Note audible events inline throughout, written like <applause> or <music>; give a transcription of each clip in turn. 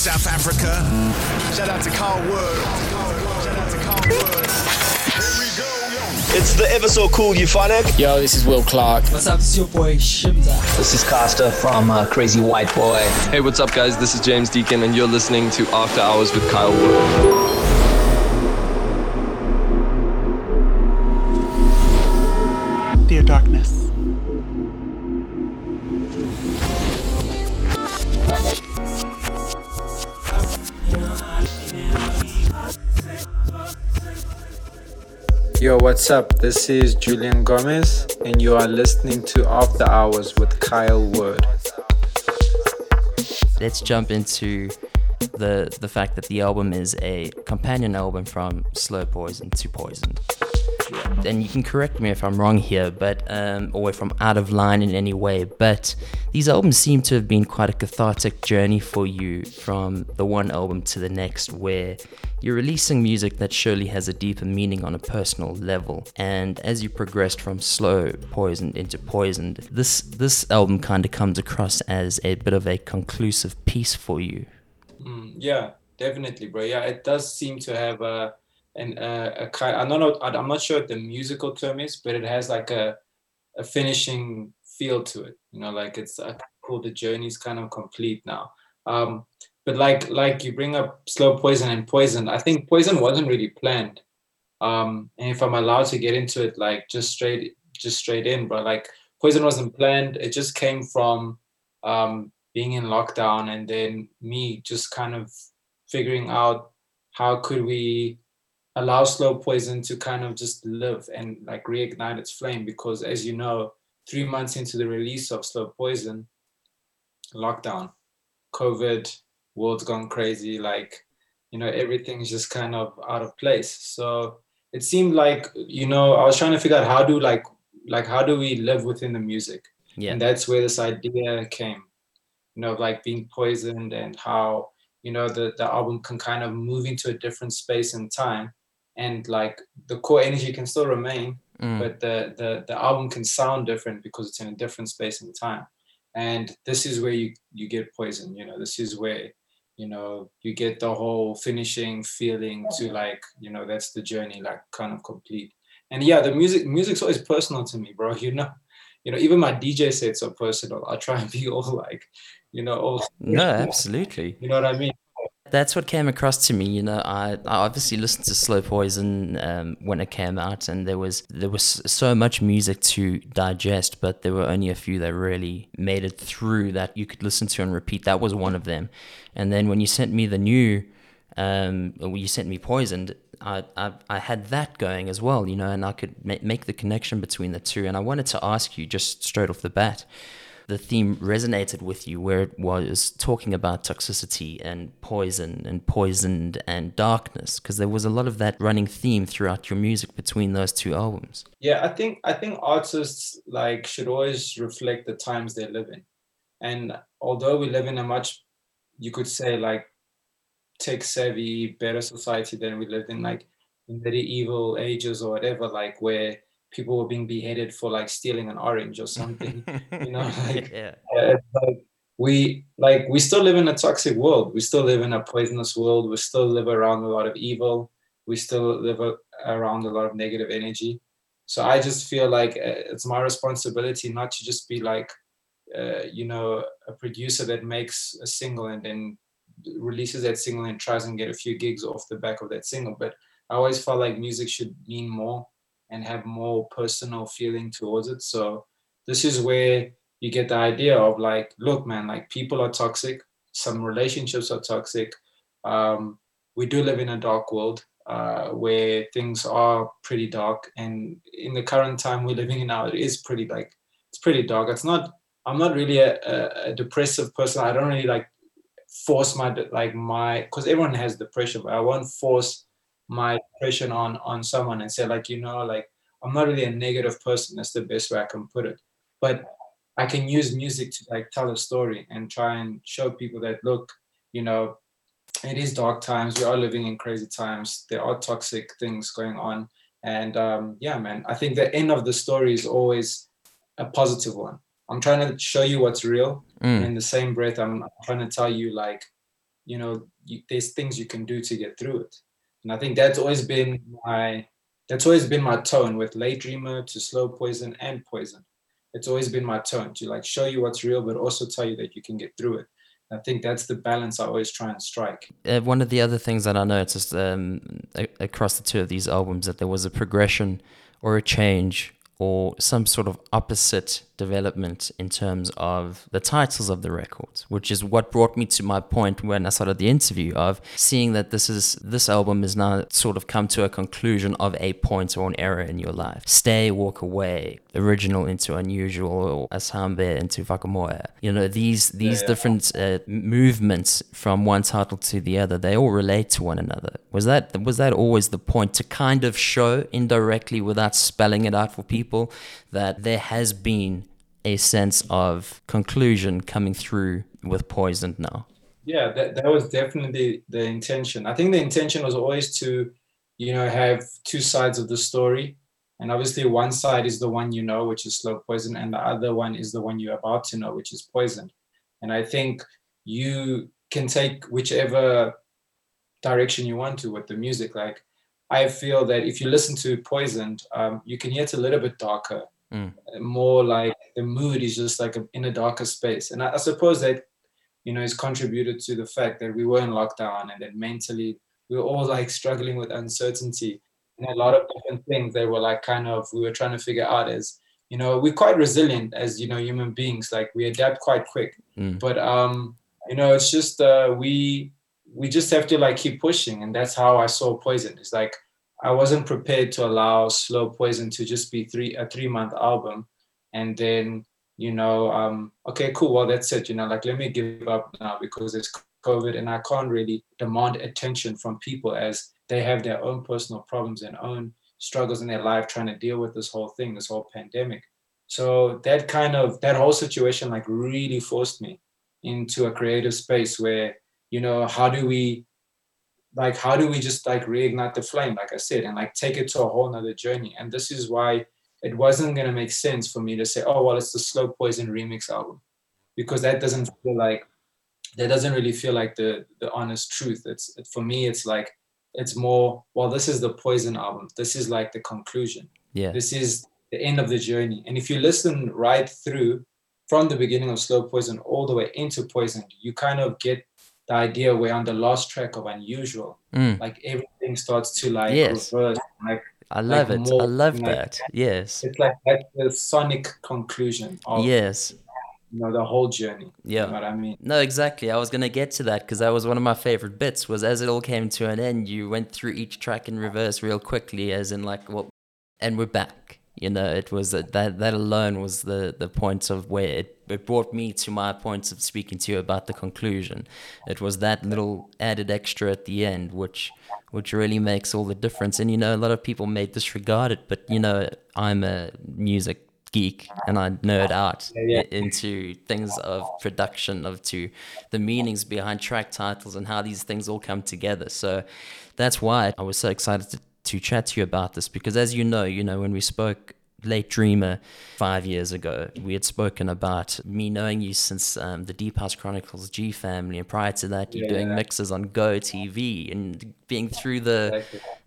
South Africa. Shout out to Carl Wood. Shout out to Carl Wood. It's the ever so cool Euphonik. Yo, this is Will Clark. What's up? This is your boy Shimza. This is Costa from uh, Crazy White Boy. Hey, what's up, guys? This is James Deacon, and you're listening to After Hours with Kyle Wood. What's up? This is Julian Gomez, and you are listening to After Hours with Kyle Wood. Let's jump into the the fact that the album is a companion album from Slow Poison to Poison. And you can correct me if I'm wrong here, but um, or if I'm out of line in any way. But these albums seem to have been quite a cathartic journey for you from the one album to the next, where you're releasing music that surely has a deeper meaning on a personal level. And as you progressed from slow poisoned into poisoned, this this album kind of comes across as a bit of a conclusive piece for you. Yeah, definitely, bro. Yeah, it does seem to have a and uh, a kind. I don't know. I'm not sure what the musical term is, but it has like a a finishing feel to it. You know, like it's uh, cool. The journey's kind of complete now. Um, but like like you bring up slow poison and poison. I think poison wasn't really planned. Um, and if I'm allowed to get into it, like just straight just straight in, but like poison wasn't planned. It just came from um, being in lockdown and then me just kind of figuring out how could we allow slow poison to kind of just live and like reignite its flame because as you know three months into the release of slow poison lockdown covid world's gone crazy like you know everything's just kind of out of place. So it seemed like you know i was trying to figure out how do like like how do we live within the music? Yeah. and that's where this idea came you know like being poisoned and how you know the the album can kind of move into a different space and time. And like the core energy can still remain Mm. but the, the the album can sound different because it's in a different space and time. And this is where you you get poison you know this is where you know you get the whole finishing feeling to like you know that's the journey like kind of complete. And yeah the music music's always personal to me bro <laughs> you know? You know even my dj sets are personal. I try and be all like you know all No, absolutely. you know what i mean That's what came across to me. You know, I, I obviously listened to Slow Poison um, when it came out, and there was there was so much music to digest, but there were only a few that really made it through that you could listen to and repeat. That was one of them. And then when you sent me the new, um, when you sent me Poisoned, I, I I had that going as well. You know, and I could ma- make the connection between the two. And I wanted to ask you just straight off the bat the theme resonated with you where it was talking about toxicity and poison and poisoned and darkness because there was a lot of that running theme throughout your music between those two albums. Yeah i think i think artists like should always reflect the times they live in. And although we live in a much you could say like tech savvy better society than we lived in like in medieval ages or whatever like where people were being beheaded for like stealing an orange or something you know <laughs> like, yeah. uh, like we like we still live in a toxic world. We still live in a poisonous world. We still live around a lot of evil. We still live a, around a lot of negative energy. So i just feel like uh, it's my responsibility not to just be like uh, you know a producer that makes a single and then releases that single and tries and get a few gigs off the back of that single. But i always felt like music should mean more and have more personal feeling towards it. So this is where you get the idea of like, look, man, like people are toxic. Some relationships are toxic. Um, we do live in a dark world uh, where things are pretty dark, and in the current time we're living in now, it is pretty like it's pretty dark. It's not. I'm not really a, a, depressive person. I don't really like force my like my because everyone has depression, but I won't force my depression on on someone and say like you know like i'm not really a negative person that's the best way i can put it. But i can use music to like tell a story and try and show people that look you know it is dark times we are living in crazy times there are toxic things going on. And um yeah man i think the end of the story is always a positive one. I'm trying to show you what's real Mm. in the same breath i'm trying to tell you like you know you, there's things you can do to get through it and i think that's always been my that's always been my tone with late dreamer to slow poison and poison it's always been my tone to like show you what's real but also tell you that you can get through it I think that's the balance I always try and strike. Uh, one of the other things that I noticed um, a- across the two of these albums that there was a progression or a change or some sort of opposite development in terms of the titles of the records, which is what brought me to my point when I started the interview of seeing that this is this album is now sort of come to a conclusion of a point or an era in your life. Stay, walk away, original into unusual, or Asambe into Whakamoe. You know these these yeah. different uh, movements from one title to the other, they all relate to one another. Was that was that always the point to kind of show indirectly without spelling it out for people that there has been a sense of conclusion coming through with Poisoned now? Yeah, that, that was definitely the intention. I think the intention was always to, you know, have two sides of the story. And obviously, one side is the one you know, which is slow poison, and the other one is the one you're about to know, which is poison. And I think you can take whichever direction you want to with the music. Like, I feel that if you listen to Poisoned, um, you can hear it's a little bit darker, Mm. more like the mood is just like a, in a darker space. And I, I suppose that, you know, has contributed to the fact that we were in lockdown and that mentally we were all like struggling with uncertainty and a lot of different things that were like kind of we were trying to figure out as you know we're quite resilient as you know human beings like we adapt quite quick Mm. but um you know it's just uh we we just have to like keep pushing and that's how i saw poison. It's like i wasn't prepared to allow slow poison to just be three a three month album and then you know um okay cool well that's it you know like let me give up now because it's covid and i can't really demand attention from people as they have their own personal problems and own struggles in their life trying to deal with this whole thing this whole pandemic. So that kind of that whole situation like really forced me into a creative space where you know how do we like how do we just like reignite the flame like i said and like take it to a whole nother journey? And this is why it wasn't going to make sense for me to say oh well it's the slow poison remix album because that doesn't feel like that doesn't really feel like the the honest truth. It's it, for me it's like it's more well this is the poison album. This is like the conclusion. Yeah. this is the end of the journey. And if you listen right through from the beginning of slow poison all the way into poison you kind of get the idea where on the last track of unusual Mm. like everything starts to like Yes. reverse like I love like it. I love like- that. Yes. it's like that's the sonic conclusion of Yes. you know the whole journey you know Yeah. what i mean No, exactly. I was gonna get to that because that was one of my favorite bits. Was as it all came to an end, you went through each track in reverse real quickly, as in like, well, and we're back. You know, it was that that, that alone was the the point of where it, it brought me to my point of speaking to you about the conclusion. It was that little added extra at the end, which which really makes all the difference. And you know, a lot of people may disregard it, but you know, I'm a music geek and I nerd out yeah. i- into things of production, of to the meanings behind track titles and how these things all come together. So that's why I was so excited to, to chat to you about this because as you know, you know, when we spoke late dreamer five years ago we had spoken about me knowing you since um, the deep house chronicles g family and prior to that you doing Yeah. mixes on go tv and being through the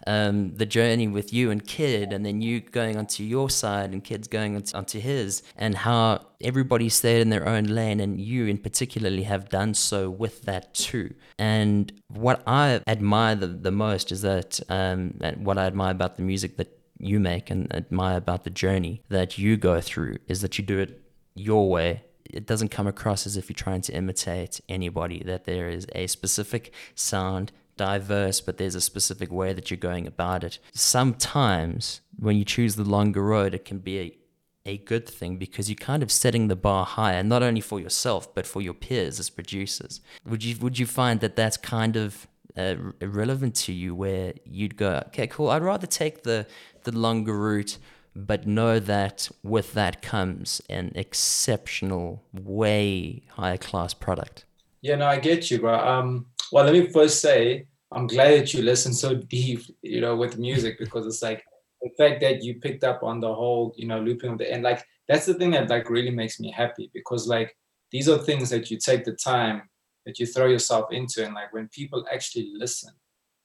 um, the journey with you and Kid, and then you going onto your side and Kid's going onto, onto his, and how everybody stayed in their own lane, and you in particularly have done so with that too. And what I admire the, the most is that, um, and what I admire about the music that you make and admire about the journey that you go through is that you do it your way. It doesn't come across as if you're trying to imitate anybody that there is a specific sound diverse but there's a specific way that you're going about it. Sometimes when you choose the longer road it can be a, a good thing because you're kind of setting the bar higher not only for yourself but for your peers as producers. Would you would you find that that's kind of uh, irrelevant to you where you'd go okay cool i'd rather take the the longer route but know that with that comes an exceptional way higher class product Yeah, no, I get you, bro. Um, well, let me first say I'm glad that you listen so <laughs> deep, you know, with music because it's like the fact that you picked up on the whole, you know, looping of the end. Like that's the thing that like really makes me happy because like these are things that you take the time that you throw yourself into and like when people actually listen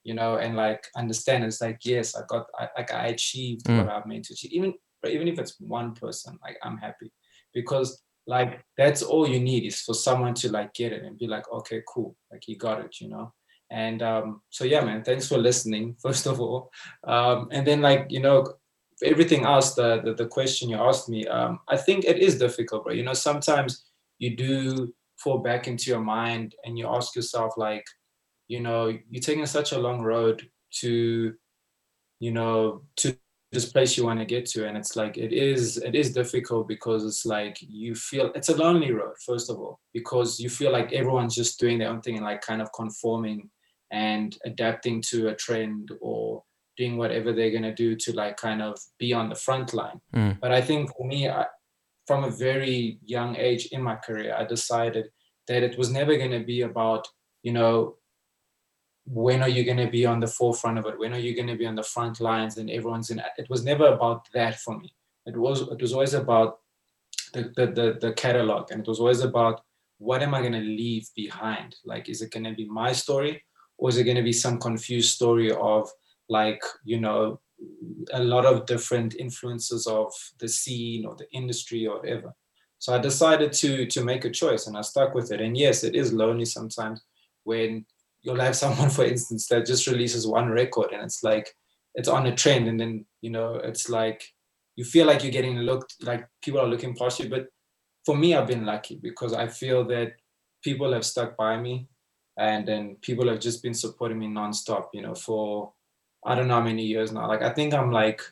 you know and like understand it's like yes i got I, like i achieved Mm. what i've meant to achieve. Even even if it's one person like i'm happy. Because like that's all you need is for someone to like get it and be like okay cool like you got it you know? And um so yeah man thanks for listening <laughs> first of all. Um and then like you know everything else the, the the question you asked me um i think it is difficult but you know sometimes you do fall back into your mind and you ask yourself like you know you're taking such a long road to you know to this place you want to get to and it's like it is it is difficult because it's like you feel it's a lonely road first of all because you feel like everyone's just doing their own thing and like kind of conforming and adapting to a trend or doing whatever they're going to do to like kind of be on the front line Mm. but i think for me I, from a very young age in my career i decided that it was never going to be about you know when are you going to be on the forefront of it? When are you going to be on the front lines? And everyone's in it was never about that for me. It was it was always about the the the, the catalog and it was always about what am i going to leave behind? Like is it going to be my story or is it going to be some confused story of like you know a lot of different influences of the scene or the industry or whatever? So i decided to to make a choice and i stuck with it. And yes it is lonely sometimes when you'll have someone <laughs> for instance that just releases one record and it's like it's on a trend and then you know it's like you feel like you're getting looked like people are looking past you. But for me i've been lucky because i feel that people have stuck by me and then people have just been supporting me nonstop you know for i don't know how many years now. Like i think i'm like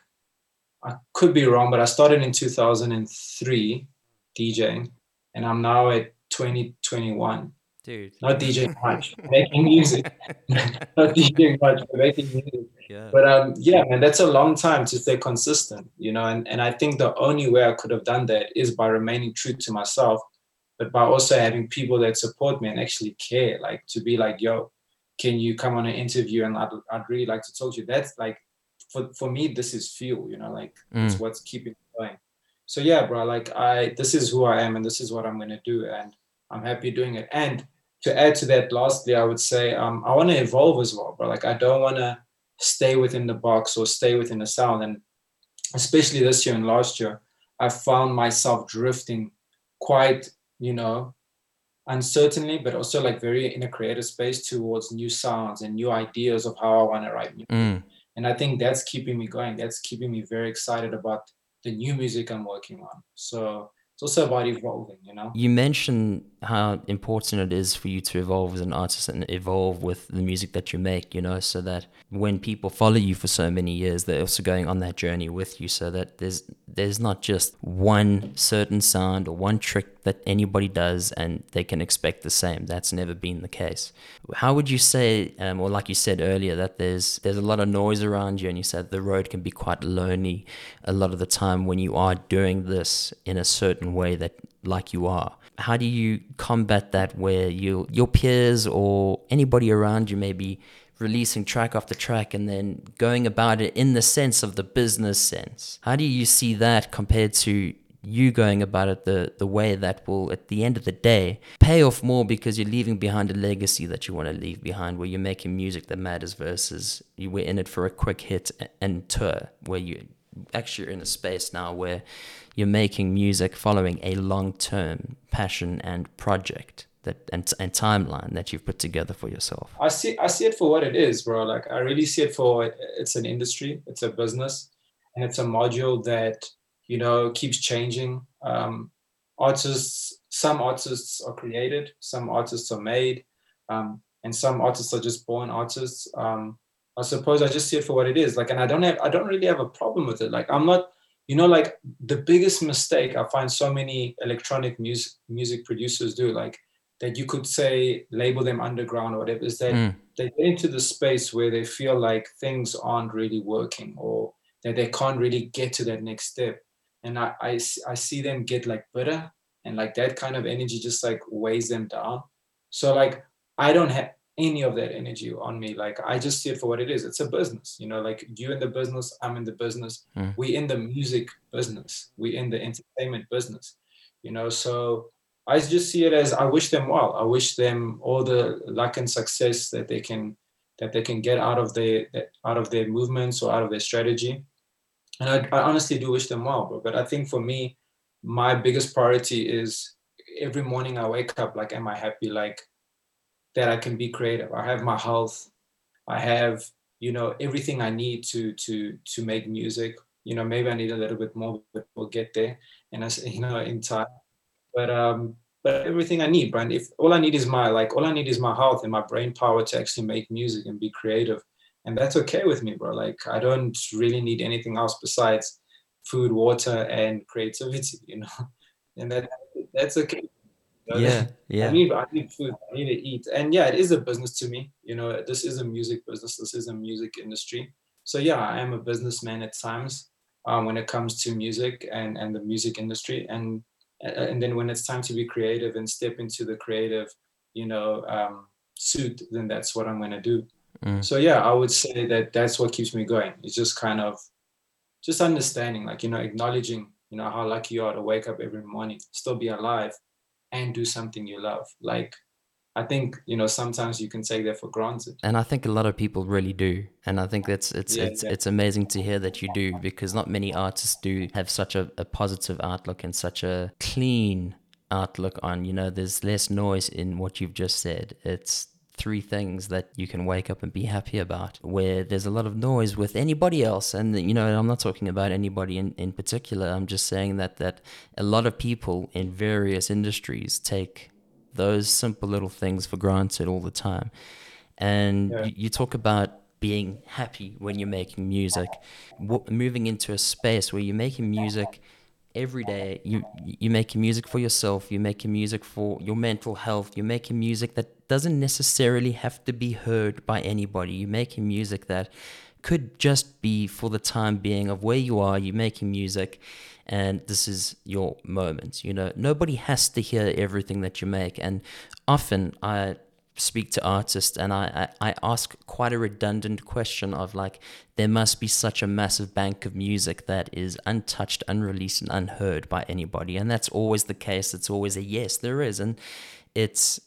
i could be wrong but i started in 2003 djing and i'm now at 2021 Dude. not DJing much, making music. not DJing much, but making music. Yeah. But um, yeah, man, that's a long time to stay consistent, you know. And and I think the only way I could have done that is by remaining true to myself, but by also having people that support me and actually care, like to be like, yo, can you come on an interview and I'd I'd really like to talk to you. That's like for for me, this is fuel, you know, like it's Mm. what's keeping me going. So yeah, bro, like I this is who I am and this is what I'm gonna do, and I'm happy doing it. And to add to that, lastly, I would say um, I want to evolve as well, but Like I don't want to stay within the box or stay within the sound. And especially this year and last year, I found myself drifting quite, you know, uncertainly, but also like very in a creative space towards new sounds and new ideas of how I want to write music. Mm. And I think that's keeping me going. That's keeping me very excited about the new music I'm working on. So it's also about evolving, you know? You mentioned how important it is for you to evolve as an artist and evolve with the music that you make, you know, so that when people follow you for so many years, they're also going on that journey with you so that there's there's not just one certain sound or one trick that anybody does and they can expect the same. That's never been the case. How would you say, um, or like you said earlier, that there's there's a lot of noise around you and you said the road can be quite lonely a lot of the time when you are doing this in a certain way that like you are. How do you combat that where you your peers or anybody around you may be releasing track after track and then going about it in the sense of the business sense? How do you see that compared to you going about it the, the way that will, at the end of the day, pay off more because you're leaving behind a legacy that you want to leave behind, where you're making music that matters versus you were in it for a quick hit and tour, where you actually you're in a space now where you're making music following a long term passion and project that and, and timeline that you've put together for yourself. I see I see it for what it is, bro. Like I really see it for it's an industry, it's a business, and it's a module that you know keeps changing. Um, artists, some artists are created, some artists are made, um, and some artists are just born artists. Um, I suppose I just see it for what it is. Like, and I don't have I don't really have a problem with it. Like I'm not, you know, like the biggest mistake I find so many electronic music music producers do, like that you could say label them underground or whatever, is that Mm. they get into the space where they feel like things aren't really working or that they can't really get to that next step. And I—I see them get like bitter and like that kind of energy just like weighs them down. So like I don't have any of that energy on me. Like I just see it for what it is. It's a business, you know, like you in the business, I'm in the business. Mm. We in the music business. We in the entertainment business, you know. So I just see it as I wish them well. I wish them all the luck and success that they can that they can get out of their out of their movements or out of their strategy. And I, I honestly do wish them well, bro. But I think for me, my biggest priority is every morning I wake up like, am I happy? Like that I can be creative. I have my health. I have you know everything I need to to to make music. You know maybe I need a little bit more, but we'll get there. And as <laughs> you know in time. But um, but everything I need, Brian. If all I need is my like, all I need is my health and my brain power to actually make music and be creative, and that's okay with me, bro. Like I don't really need anything else besides food, water, and creativity, <laughs> you know, and that that's okay. You know? Yeah, <laughs> yeah. I need I need food. I need to eat, and yeah, it is a business to me. You know, this is a music business. This is a music industry. So yeah, I am a businessman at times um, when it comes to music and and the music industry, and and then when it's time to be creative and step into the creative you know um, suit then that's what i'm going to do mm. so yeah i would say that that's what keeps me going it's just kind of just understanding like you know acknowledging you know how lucky you are to wake up every morning still be alive and do something you love like I think you know sometimes you can take that for granted. And I think a lot of people really do. And I think that's it's yeah, it's it's amazing to hear that you do because not many artists do have such a, a positive outlook and such a clean outlook on, you know, there's less noise in what you've just said. It's three things that you can wake up and be happy about where there's a lot of noise with anybody else and you know i'm not talking about anybody in, in particular i'm just saying that that a lot of people in various industries take those simple little things for granted all the time. And yeah. you, you, talk about being happy when you're making music, w- moving into a space where you're making music every day. You you're making music for yourself. You're making music for your mental health. You're making music that doesn't necessarily have to be heard by anybody. You're making music that could just be for the time being of where you are. You're making music and this is your moment. You know, nobody has to hear everything that you make. And often I speak to artists and I, I, I, ask quite a redundant question of like, there must be such a massive bank of music that is untouched, unreleased, and unheard by anybody. And that's always the case. It's always a yes, there is. And it's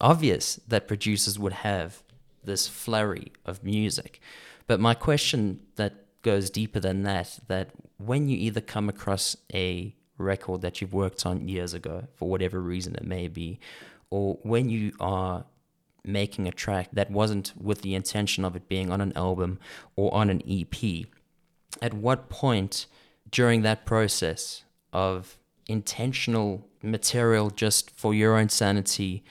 obvious that producers would have this flurry of music. But my question that goes deeper than that, that when you either come across a record that you've worked on years ago, for whatever reason it may be, or when you are making a track that wasn't with the intention of it being on an album or on an EP, at what point during that process of intentional material just for your own sanity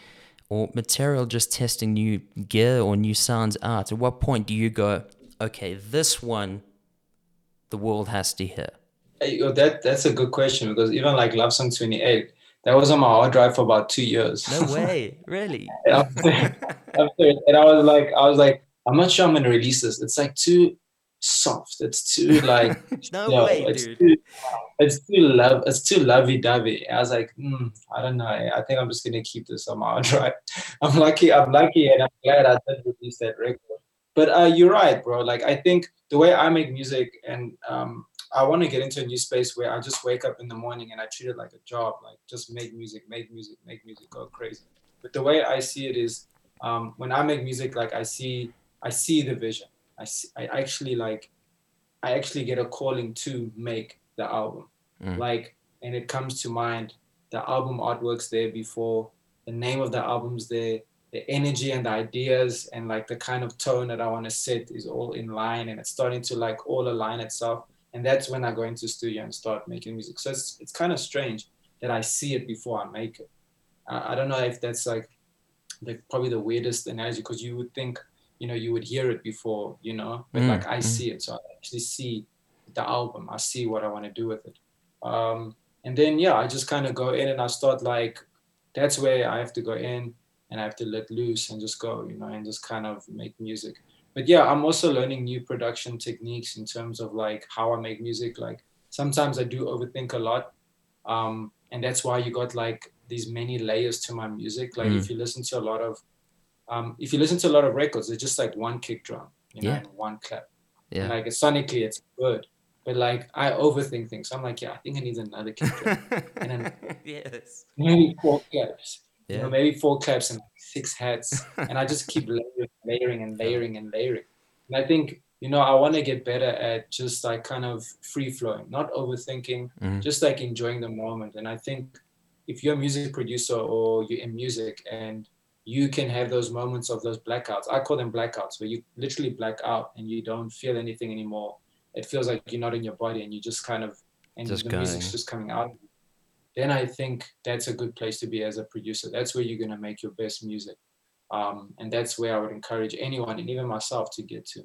or material just testing new gear or new sounds out, at what point do you go, okay, this one the world has to hear? Hey, That that's a good question because even like Love Song 28, that was on my hard drive for about two years. No <laughs> way, really? <laughs> and, I was like, I was like, I'm not sure I'm gonna release this. It's like too soft. It's too <laughs> like no you know, way, it's dude. Too, it's too love. It's too lovey dovey. I was like, mm, I don't know. I think I'm just gonna keep this on my hard drive. I'm lucky. I'm lucky, and I'm glad I did release that record. But uh, you're right, bro. Like I think the way I make music, and um, I want to get into a new space where I just wake up in the morning and I treat it like a job, like just make music, make music, make music, go crazy. But the way I see it is, um, when I make music, like I see, I see the vision. I see, I actually like, I actually get a calling to make the album. Mm. Like, and it comes to mind, the album artwork's there before, the name of the album's there, the energy and the ideas and like the kind of tone that I want to set is all in line and it's starting to like all align itself. And that's when I go into studio and start making music. So it's, it's kind of strange that I see it before I make it. I, I don't know if that's like the, probably the weirdest analogy because you would think, you know, you would hear it before, you know, but mm. like I mm. see it. So I actually see the album. I see what I want to do with it. Um, and then, yeah, I just kind of go in and I start like, that's where I have to go in and I have to let loose and just go, you know, and just kind of make music. But yeah, I'm also learning new production techniques in terms of like how I make music. Like sometimes I do overthink a lot. Um, and that's why you got like these many layers to my music. Like mm. if you listen to a lot of, um, if you listen to a lot of records, it's just like one kick drum, you know, yeah. one clap. Yeah. And like sonically, it's good. but like I overthink things. I'm like, yeah, I think I need another kick drum. <laughs> and then yes. maybe four claps. You Yeah. know, maybe four claps and six hats. <laughs> and I just keep layering, layering and layering and layering. And I think, you know, I want to get better at just like kind of free flowing, not overthinking, Mhm. just like enjoying the moment. And I think if you're a music producer or you're in music and you can have those moments of those blackouts. I call them blackouts where you literally black out and you don't feel anything anymore. It feels like you're not in your body and you just kind of and Just the going. music's just coming out. Then I think that's a good place to be as a producer. That's where you're gonna make your best music. Um, and that's where I would encourage anyone and even myself to get to.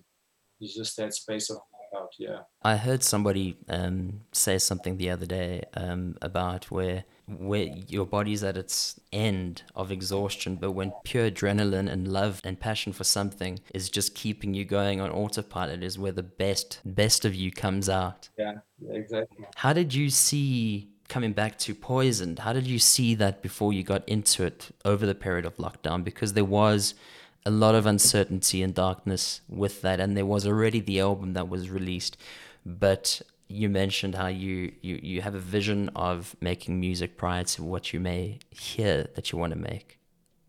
It's just that space of blackout, yeah. I heard somebody um, say something the other day um, about where where your body's at its end of exhaustion, but when pure adrenaline and love and passion for something is just keeping you going on autopilot, is where the best best of you comes out. Yeah, exactly. How did you see coming back to Poisoned? How did you see that before you got into it over the period of lockdown? Because there was a lot of uncertainty and darkness with that, and there was already the album that was released, but you mentioned how you, you, you have a vision of making music prior to what you may hear that you want to make.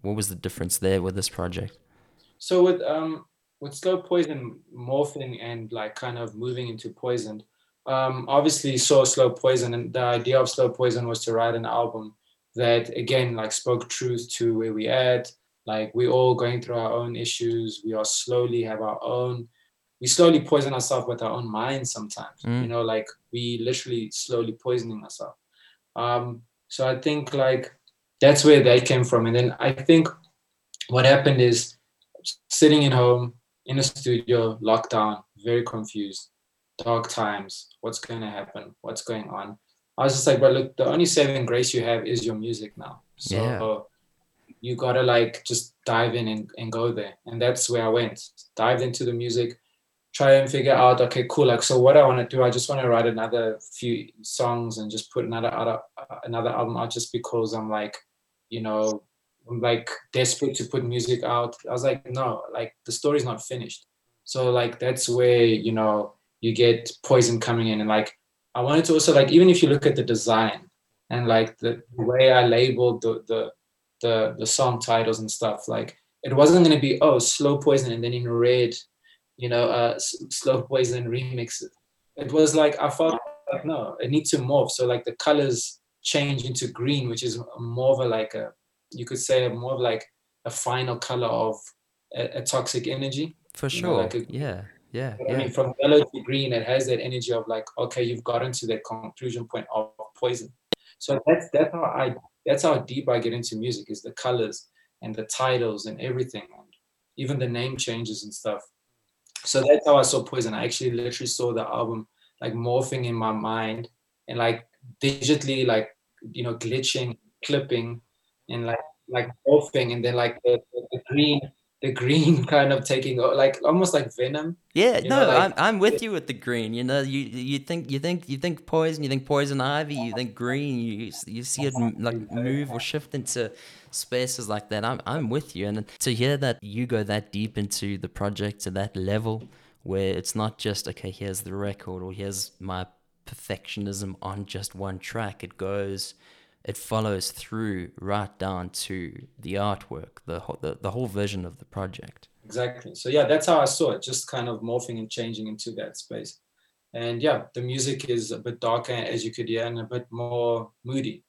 What was the difference there with this project? So with um with slow poison morphing and like kind of moving into poisoned, um, obviously saw slow poison and the idea of slow poison was to write an album that again like spoke truth to where we at. Like we're all going through our own issues. We are slowly have our own. We slowly poison ourselves with our own minds sometimes. Mm. You know, like we literally slowly poisoning ourselves. Um, so I think like that's where they came from. And then I think what happened is sitting in home in a studio, lockdown, very confused, dark times. What's going to happen? What's going on? I was just like, but look, the only saving grace you have is your music now. So Yeah. you gotta like just dive in and, and go there. And that's where I went. Dived into the music, try and figure out, okay, cool. Like, so what I want to do, I just want to write another few songs and just put another out, uh, another album out just because I'm like, you know, I'm like desperate to put music out. I was like, no, like the story's not finished. So like that's where you know you get poison coming in, and like I wanted to also like even if you look at the design and like the, way I labeled the the the the song titles and stuff, like it wasn't gonna be oh slow poison and then in red, you know, uh s- slow poison remix. It was like I felt like no, it needs to morph. So like the colors change into green, which is more of a like a you could say more of like a final color of a, a toxic energy. For You know, sure. like a- yeah. Yeah. I mean, from yellow to green, it has that energy of like, okay, you've gotten to that conclusion point of poison. So that's that's how I that's how deep I get into music is the colors and the titles and everything, and even the name changes and stuff. So that's how I saw Poison. I actually literally saw the album like morphing in my mind and like digitally, like you know, glitching, clipping, and like like morphing, and then like the, the green, the green <laughs> kind of taking like almost like venom. Yeah, You no, know, like- I'm I'm with you with the green. You know, you you think you think you think poison, you think poison ivy, you think green. You you see it like move or shift into spaces like that. I'm I'm with you, and to hear that you go that deep into the project to that level, where it's not just okay, here's the record or here's my perfectionism on just one track. It goes, it follows through right down to the artwork, the whole the, the whole vision of the project. Exactly. So yeah, that's how I saw it, just kind of morphing and changing into that space. And yeah, the music is a bit darker as you could hear and a bit more moody.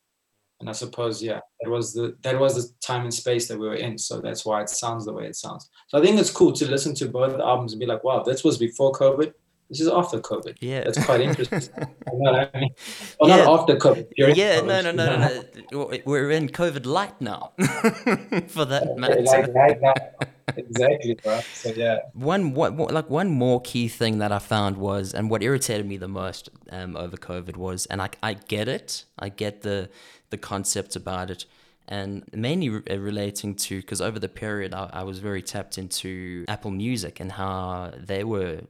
And I suppose yeah, that was the that was the time and space that we were in. So that's why it sounds the way it sounds. So I think it's cool to listen to both albums and be like, wow, this was before COVID. This is after COVID. Yeah. That's quite interesting. <laughs> you know what I mean? Well, Yeah. not after COVID. yeah, COVID, no, no, no, no, no. <laughs> We're in COVID light now, <laughs> for that Okay, matter. like right now. Exactly, bro. So yeah. one what, what like one more key thing that I found was and what irritated me the most um, over COVID was and I I get it I get the the concept about it and mainly re- uh, relating to because over the period I, I was very tapped into Apple Music and how they were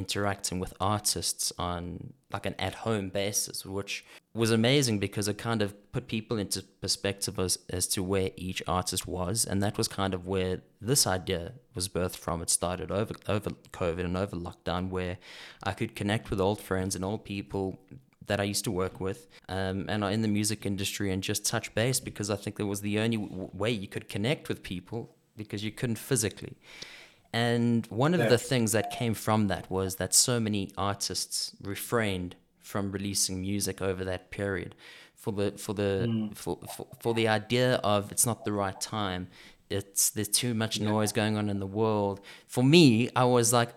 interacting with artists on like an at home basis, which was amazing because it kind of put people into perspective as, as to where each artist was. And that was kind of where this idea was birthed from. It started over, over COVID and over lockdown, where I could connect with old friends and old people that I used to work with um, and are in the music industry and just touch base because I think that was the only w- way you could connect with people because you couldn't physically. And one of the things that came from that was that so many artists refrained from releasing music over that period for the for the mm. for, for, for the idea of it's not the right time it's there's too much yeah. noise going on in the world for me i was like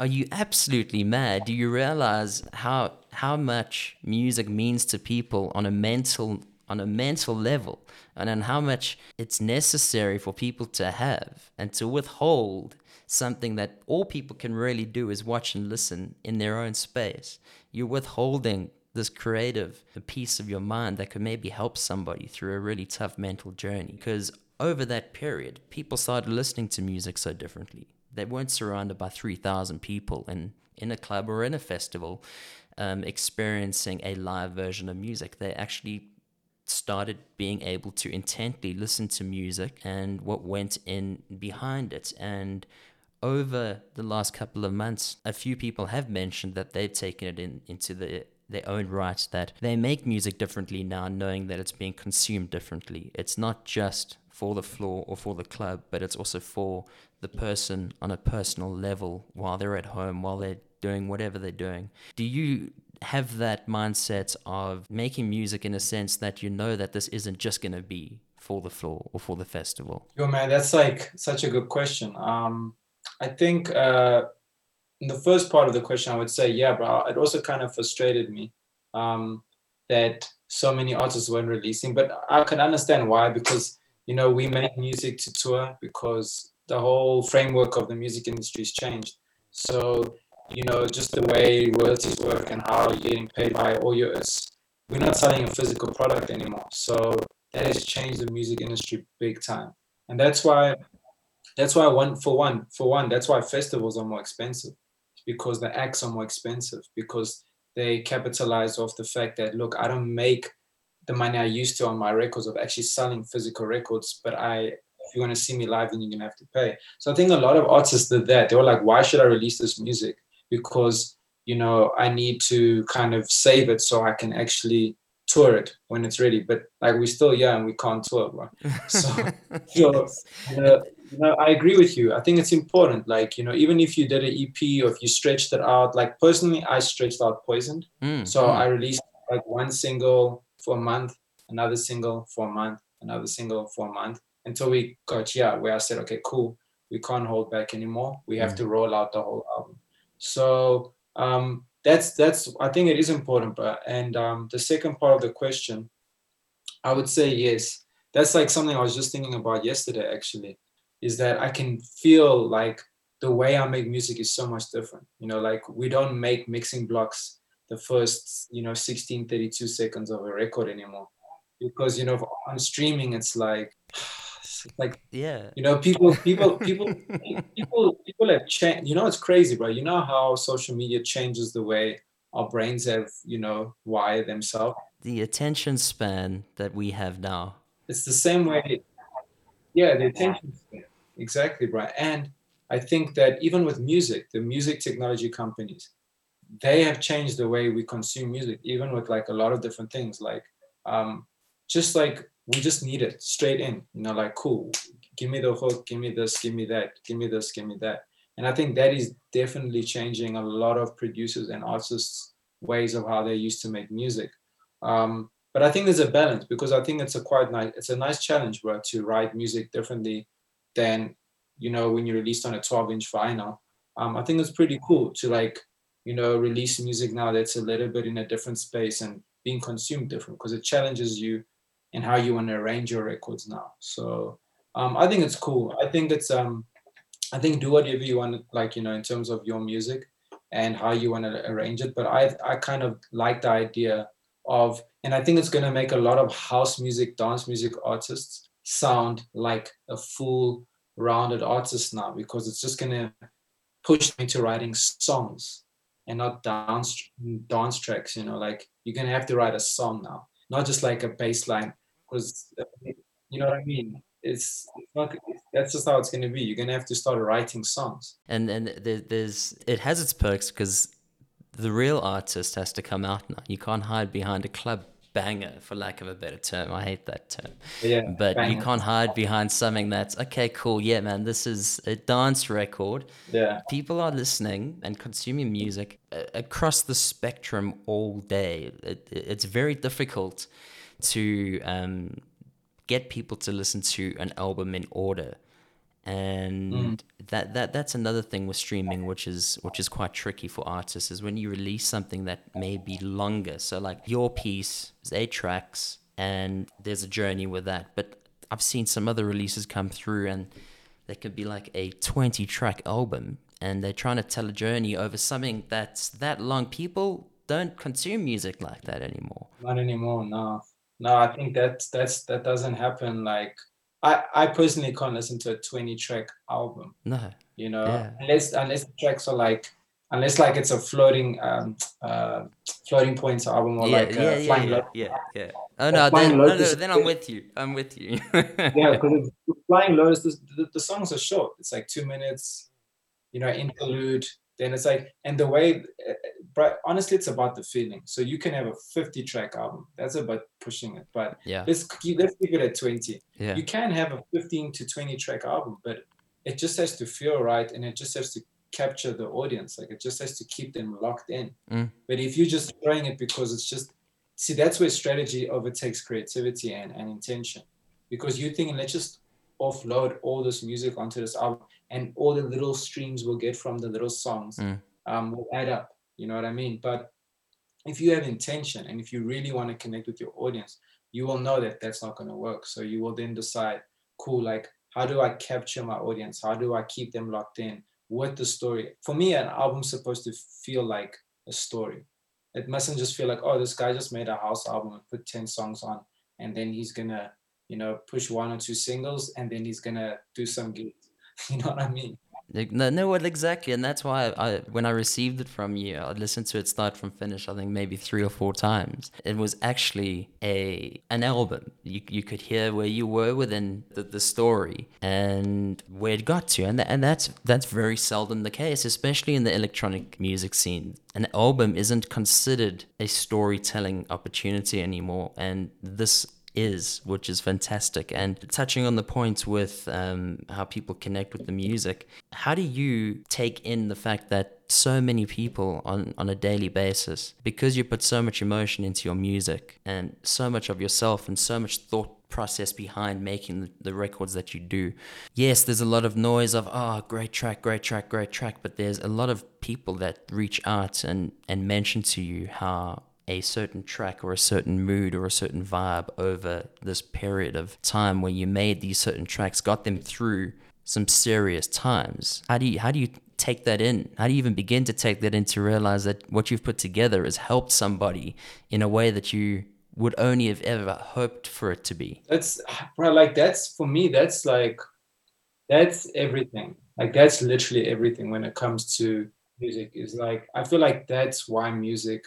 are you absolutely mad do you realize how how much music means to people on a mental on a mental level and on how much it's necessary for people to have and to withhold something that all people can really do is watch and listen in their own space. You're withholding this creative piece of your mind that could maybe help somebody through a really tough mental journey. Because over that period, people started listening to music so differently. They weren't surrounded by 3,000 people in, in a club or in a festival um, experiencing a live version of music. They actually started being able to intently listen to music and what went in behind it. And over the last couple of months, a few people have mentioned that they've taken it in, into the their own right that they make music differently now, knowing that it's being consumed differently. It's not just for the floor or for the club, but it's also for the person on a personal level while they're at home, while they're doing whatever they're doing. Do you have that mindset of making music in a sense that you know that this isn't just going to be for the floor or for the festival? Yo, man, that's like such a good question. Um, I think uh, in the first part of the question, I would say, yeah, but it also kind of frustrated me um, that so many artists weren't releasing. But I can understand why, because you know we make music to tour because the whole framework of the music industry has changed. So you know, just the way royalties work and how you're getting paid by all yours. We're not selling a physical product anymore. So that has changed the music industry big time. And that's why that's why one for one, for one, that's why festivals are more expensive. Because the acts are more expensive, because they capitalize off the fact that look, I don't make the money I used to on my records of actually selling physical records, but I if you want to see me live, then you're gonna have to pay. So I think a lot of artists did that. They were like, why should I release this music? Because you know I need to kind of save it so I can actually tour it when it's ready. But like we're still young, we can't tour, bro. <laughs> So, so you know, you know, I agree with you. I think it's important. Like you know, even if you did an EP or if you stretched it out, like personally, I stretched out Poisoned. Mm, so mm. I released like one single for a month, another single for a month, another single for a month until we got yeah where I said okay cool we can't hold back anymore we have mm. to roll out the whole album so um, that's that's I think it is important. But and um, the second part of the question, I would say yes. That's like something I was just thinking about yesterday. Actually, is that I can feel like the way I make music is so much different. You know, like we don't make mixing blocks the first you know 16 32 seconds of a record anymore because you know on streaming it's like like yeah. you know people people <laughs> people people people have changed you know it's crazy bro you know how social media changes the way our brains have you know wired themselves? The attention span that we have now. It's the same way yeah the attention span. Exactly bro and i think that even with music the music technology companies they have changed the way we consume music even with like a lot of different things. Like um just like we just need it straight in you know like cool give me the hook give me this give me that give me this give me that. And i think that is definitely changing a lot of producers and artists ways of how they used to make music. Um, but i think there's a balance because i think it's a quite nice it's a nice challenge bro to write music differently than you know when you released on a 12 inch vinyl. Um, i think it's pretty cool to like you know release music now that's a little bit in a different space and being consumed different because it challenges you and how you want to arrange your records now. So um, I think it's cool. I think it's um, I think do whatever you want, like you know, in terms of your music and how you want to arrange it. But I I kind of like the idea of, and I think it's going to make a lot of house music, dance music artists sound like a full rounded artist now because it's just going to push me to writing songs and not dance dance tracks. You know, like you're gonna have to write a song now, not just like a bass line, because you know what I mean. It's, it's not. That's just how it's gonna be. You're gonna have to start writing songs. And and there, there's it has its perks because the real artist has to come out now. You can't hide behind a club banger, for lack of a better term. I hate that term. Yeah, but you can't hide behind something that's okay, cool. Yeah, man, this is a dance record. Yeah. People are listening and consuming music uh, across the spectrum all day. It, it's very difficult to um, get people to listen to an album in order. And that, that that's another thing with streaming which is which is quite tricky for artists is when you release something that may be longer. So like your piece is eight tracks and there's a journey with that. But i've seen some other releases come through and they could be like a 20 track album and they're trying to tell a journey over something that's that long. People don't consume music like that anymore. Not anymore. No, no. I think that that's that doesn't happen. Like I, I personally can't listen to a 20 track album. no You know, Yeah. unless unless the tracks are like unless like it's a floating um uh floating points album or yeah, like yeah, uh, yeah, flying yeah, yeah, yeah. Oh no, then, no, no, then I'm with you. I'm with you. yeah, <laughs> because Flying Lotus, the, the, the songs are short. It's like two minutes, you know, interlude. Then it's like, and the way, but honestly, it's about the feeling. So you can have a 50 track album. That's about pushing it. But Yeah. let's keep, let's keep it at 20. Yeah. You can have a 15 to 20 track album, but it just has to feel right and it just has to capture the audience. Like it just has to keep them locked in. Mm. But if you're just throwing it because it's just, see, that's where strategy overtakes creativity and, and intention. Because you're thinking, let's just offload all this music onto this album and all the little streams we'll get from the little songs Mm. um, will add up. You know what I mean? But if you have intention and if you really want to connect with your audience, you will know that that's not going to work. So you will then decide, cool, like, how do I capture my audience? How do I keep them locked in with the story? For me, an album's supposed to feel like a story. It mustn't just feel like, oh, this guy just made a house album and put 10 songs on, and then he's gonna, you know, push one or two singles and then he's gonna do some gigs. <laughs> You know what I mean? No, no, well, exactly, and that's why I, when I received it from you, I listened to it start from finish. I think maybe three or four times. It was actually a an album. You you could hear where you were within the, the story and where it got to, and tha- and that's that's very seldom the case, especially in the electronic music scene. An album isn't considered a storytelling opportunity anymore, and this is, which is fantastic. And touching on the point with um, how people connect with the music, how do you take in the fact that so many people on, on a daily basis, because you put so much emotion into your music and so much of yourself and so much thought process behind making the, records that you do. Yes, there's a lot of noise of, oh, great track, great track, great track, but there's a lot of people that reach out and, and mention to you how a certain track or a certain mood or a certain vibe over this period of time where you made these certain tracks got them through some serious times. How do you how do you take that in? How do you even begin to take that in to realize that what you've put together has helped somebody in a way that you would only have ever hoped for it to be? That's like that's for me that's like that's everything. Like that's literally everything when it comes to music is like i feel like that's why music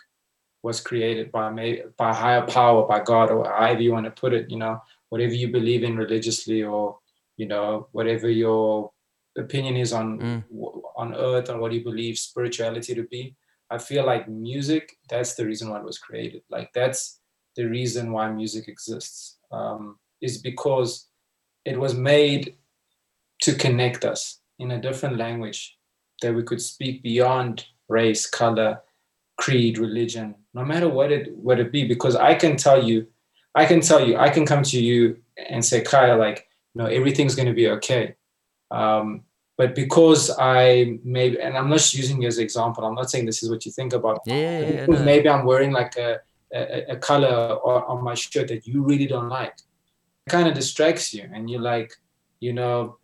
was created by may by higher power by god or however you want to put it you know? Whatever you believe in religiously or you know whatever your opinion is on Mm. w- on earth and what you believe spirituality to be i feel like music that's the reason why it was created. Like that's the reason why music exists. Um, is because it was made to connect us in a different language that we could speak beyond race color creed religion no matter what it what it be because i can tell you i can tell you i can come to you and say kaya like you know everything's going to be okay um, but because i maybe and i'm not using you as an example i'm not saying this is what you think about yeah, yeah, yeah, because no. maybe I'm wearing like a, a, a color or, on my shirt that you really don't like. It kind of distracts you, and you're like, you know,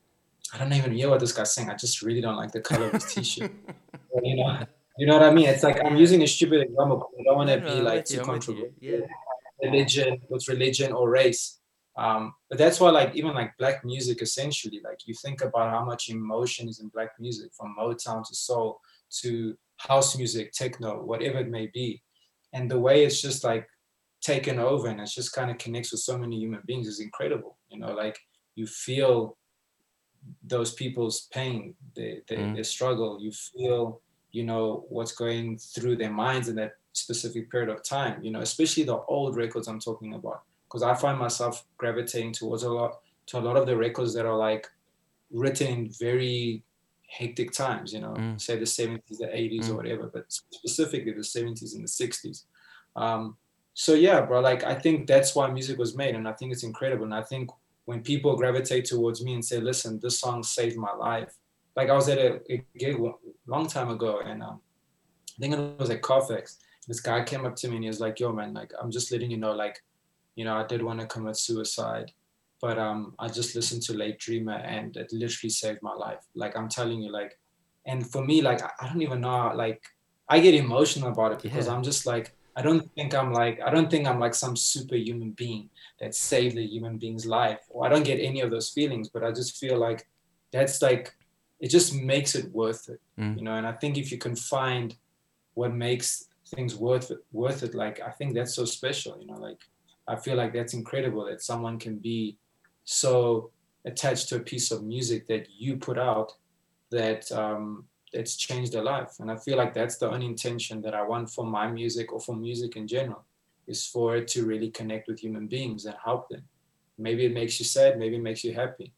I don't even hear what this guy's saying. I just really don't like the color of his t-shirt. <laughs> You know, you know what I mean? It's like I'm using a stupid example. but I don't want to No, be like too I'm with you. controversial. Yeah. Religion with religion or race. Um, but that's why like even like black music essentially, like you think about how much emotion is in black music from Motown to soul to house music, techno, whatever it may be. And the way it's just like taken over and it's just kind of connects with so many human beings is incredible. You know, like you feel those people's pain, their, their, Mm. their struggle. You feel, you know, what's going through their minds in that specific period of time. You know, especially the old records I'm talking about, because I find myself gravitating towards a lot to a lot of the records that are like written in very hectic times. You know, Mm. say the 70s, the 80s, or Mm. whatever, but specifically the 70s and the 60s. Um, so yeah, bro, like I think that's why music was made, and I think it's incredible. And I think when people gravitate towards me and say, "Listen, this song saved my life," like I was at a, a gig a long time ago, and um, I think it was at Carfax. This guy came up to me and he was like, "Yo, man, like I'm just letting you know, like, you know, I did want to commit suicide, but um, I just listened to Late Dreamer and it literally saved my life. Like I'm telling you, like, and for me, like I, don't even know, how, like, I get emotional about it because Yeah. I'm just like, I don't think I'm like, I don't think I'm like some superhuman being that saved a human being's life, or I don't get any of those feelings, but I just feel like that's like, it just makes it worth it, Mm. you know. And I think if you can find what makes things worth it, worth it, like I think that's so special, you know. Like I feel like that's incredible that someone can be so attached to a piece of music that you put out that um, that's changed their life. And I feel like that's the only intention that I want for my music or for music in general is for it to really connect with human beings and help them. Maybe it makes you sad, maybe it makes you happy.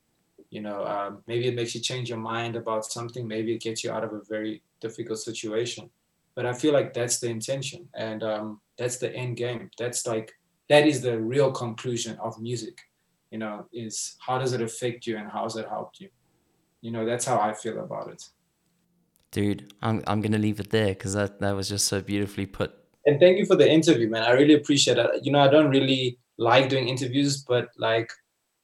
You know, um, maybe it makes you change your mind about something. Maybe it gets you out of a very difficult situation. But I feel like that's the intention, and um, that's the end game. That's like that is the real conclusion of music. You know, is how does it affect you and how has it helped you? You know, that's how I feel about it. Dude, I'm I'm gonna leave it there because that that was just so beautifully put. And thank you for the interview, man. I really appreciate it. You know, I don't really like doing interviews, but like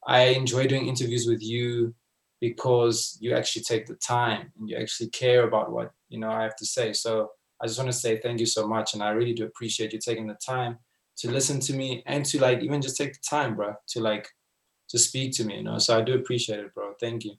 I enjoy doing interviews with you because you actually take the time and you actually care about what you know I have to say. So I just want to say thank you so much, and I really do appreciate you taking the time to listen to me and to like even just take the time, bro, to like to speak to me. You know, so I do appreciate it, bro. Thank you.